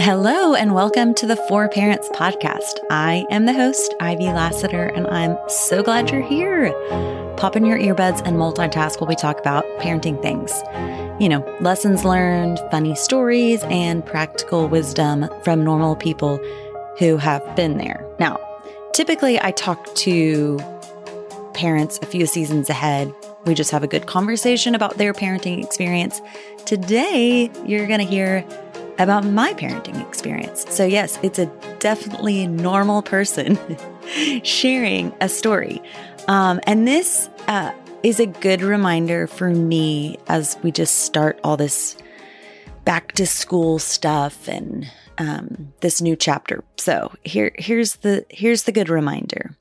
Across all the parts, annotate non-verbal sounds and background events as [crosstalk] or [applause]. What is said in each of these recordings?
Hello, and welcome to the For Parents podcast. I am the host, Ivy Lassiter, and I'm so glad you're here. Pop in your earbuds and multitask while we talk about parenting things. You know, lessons learned, funny stories, and practical wisdom from normal people who have been there. Now, typically I talk to parents a few seasons ahead. We just have a good conversation about their parenting experience. Today, you're going to hear about my parenting experience. So, yes, it's a definitely normal person [laughs] sharing a story. Um, and this uh, is a good reminder for me as we just start all this back to school stuff and um, this new chapter. So here, here's the here's the good reminder.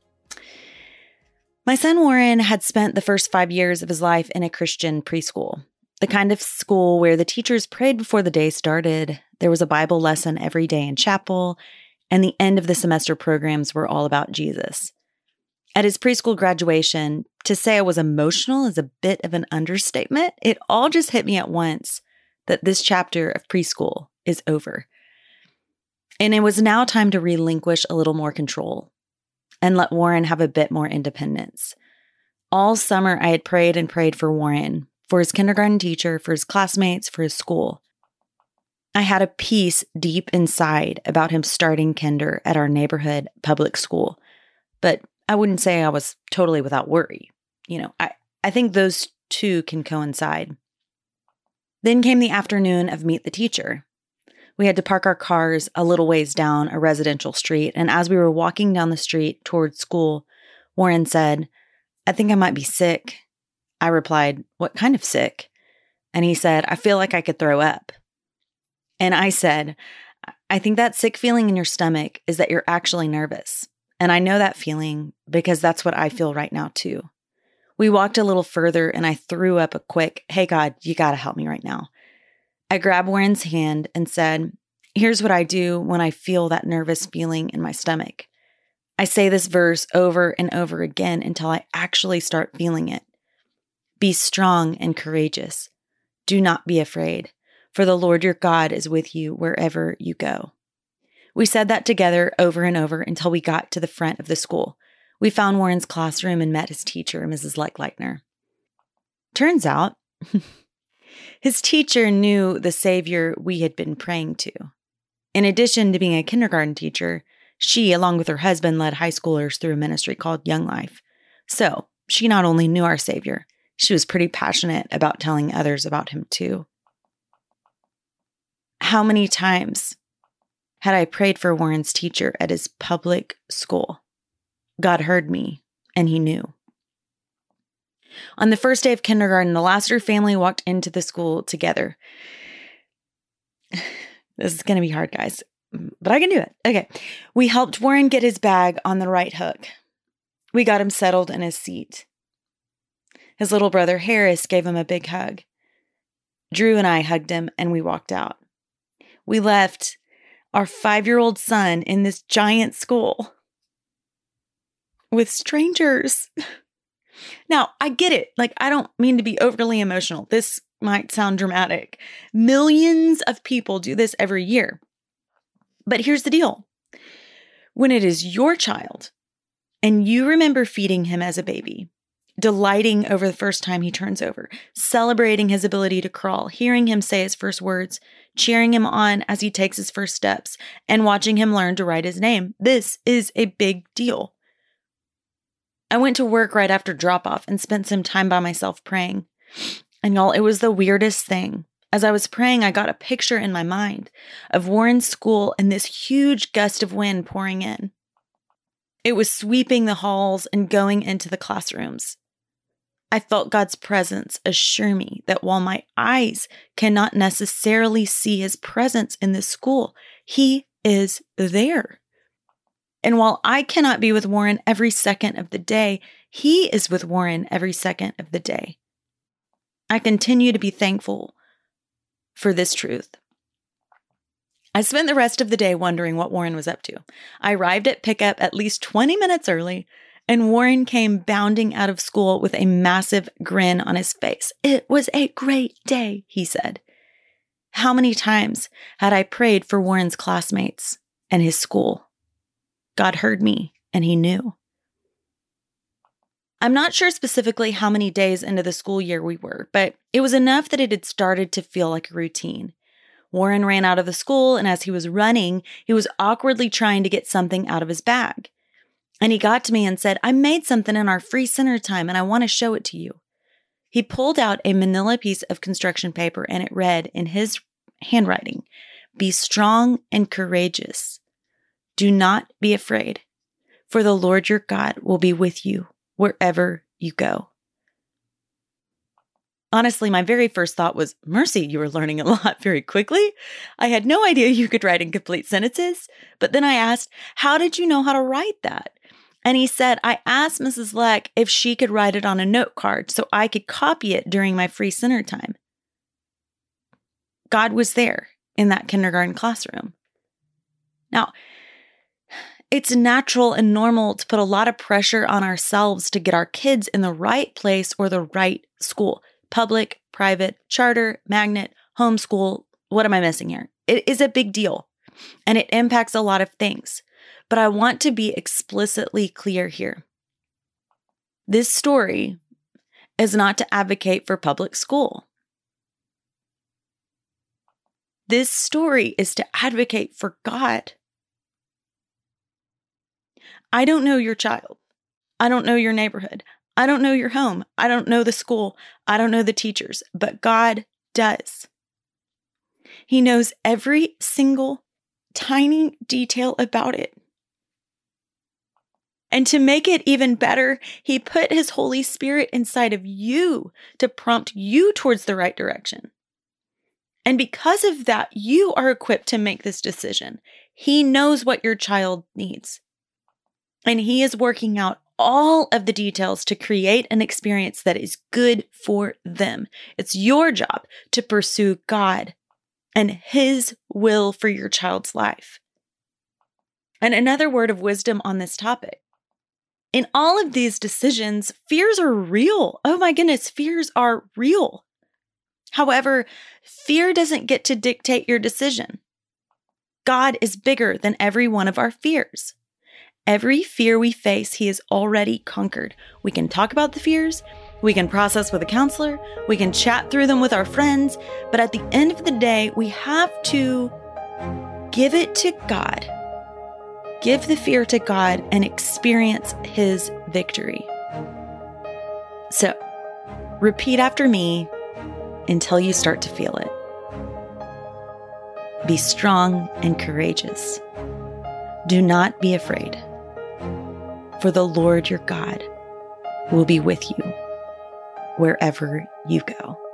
My son Warren had spent the first five years of his life in a Christian preschool the kind of school where the teachers prayed before the day started. There was a Bible lesson every day in chapel, and the end of the semester programs were all about Jesus. At his preschool graduation, to say I was emotional is a bit of an understatement. It all just hit me at once that this chapter of preschool is over. And it was now time to relinquish a little more control and let Warren have a bit more independence. All summer, I had prayed and prayed for Warren, for his kindergarten teacher, for his classmates, for his school. I had a peace deep inside about him starting kinder at our neighborhood public school, but I wouldn't say I was totally without worry. You know, I, I think those two can coincide. Then came the afternoon of Meet the Teacher. We had to park our cars a little ways down a residential street, and as we were walking down the street towards school, Warren said, I think I might be sick. I replied, What kind of sick? And he said, I feel like I could throw up. And I said, I think that sick feeling in your stomach is that you're actually nervous. And I know that feeling because that's what I feel right now, too. We walked a little further and I threw up a quick, Hey, God, you got to help me right now. I grabbed Warren's hand and said, Here's what I do when I feel that nervous feeling in my stomach. I say this verse over and over again until I actually start feeling it. Be strong and courageous. Do not be afraid, for the Lord your God is with you wherever you go. We said that together over and over until we got to the front of the school. We found Warren's classroom and met his teacher, Mrs. Leckleitner. Turns out, [laughs] his teacher knew the Savior we had been praying to. In addition to being a kindergarten teacher, she, along with her husband, led high schoolers through a ministry called Young Life. So she not only knew our Savior, she was pretty passionate about telling others about him too. How many times had I prayed for Warren's teacher at his public school? God heard me and he knew. On the first day of kindergarten, the Lassiter family walked into the school together. [sighs] This is going to be hard, guys, but I can do it. Okay. We helped Warren get his bag on the right hook. We got him settled in his seat. His little brother Harris gave him a big hug. Drew and I hugged him and we walked out. We left our five year old son in this giant school with strangers. [laughs] Now, I get it. Like, I don't mean to be overly emotional. This might sound dramatic. Millions of people do this every year. But here's the deal when it is your child and you remember feeding him as a baby, delighting over the first time he turns over, celebrating his ability to crawl, hearing him say his first words, cheering him on as he takes his first steps, and watching him learn to write his name. This is a big deal. I went to work right after drop off and spent some time by myself praying. And y'all, it was the weirdest thing. As I was praying, I got a picture in my mind of Warren's school and this huge gust of wind pouring in. It was sweeping the halls and going into the classrooms. I felt God's presence assure me that while my eyes cannot necessarily see his presence in this school, he is there. And while I cannot be with Warren every second of the day, he is with Warren every second of the day. I continue to be thankful for this truth. I spent the rest of the day wondering what Warren was up to. I arrived at pickup at least 20 minutes early and Warren came bounding out of school with a massive grin on his face. It was a great day, he said. How many times had I prayed for Warren's classmates and his school? God heard me and he knew. I'm not sure specifically how many days into the school year we were, but it was enough that it had started to feel like a routine. Warren ran out of the school, and as he was running, he was awkwardly trying to get something out of his bag. And he got to me and said, I made something in our free center time and I want to show it to you. He pulled out a manila piece of construction paper and it read in his handwriting Be strong and courageous. Do not be afraid, for the Lord your God will be with you wherever you go. Honestly, my very first thought was, Mercy, you were learning a [laughs] lot very quickly. I had no idea you could write in complete sentences. But then I asked, How did you know how to write that? And he said, I asked Mrs. Leck if she could write it on a note card so I could copy it during my free center time. God was there in that kindergarten classroom. Now, it's natural and normal to put a lot of pressure on ourselves to get our kids in the right place or the right school public, private, charter, magnet, homeschool. What am I missing here? It is a big deal and it impacts a lot of things. But I want to be explicitly clear here. This story is not to advocate for public school. This story is to advocate for God. I don't know your child. I don't know your neighborhood. I don't know your home. I don't know the school. I don't know the teachers, but God does. He knows every single tiny detail about it. And to make it even better, He put His Holy Spirit inside of you to prompt you towards the right direction. And because of that, you are equipped to make this decision. He knows what your child needs. And He is working out all of the details to create an experience that is good for them. It's your job to pursue God and His will for your child's life. And another word of wisdom on this topic. In all of these decisions, fears are real. Oh my goodness, fears are real. However, fear doesn't get to dictate your decision. God is bigger than every one of our fears. Every fear we face, He has already conquered. We can talk about the fears, we can process with a counselor, we can chat through them with our friends, but at the end of the day, we have to give it to God. Give the fear to God and experience His victory. So, repeat after me until you start to feel it. Be strong and courageous. Do not be afraid for the Lord your God will be with you wherever you go.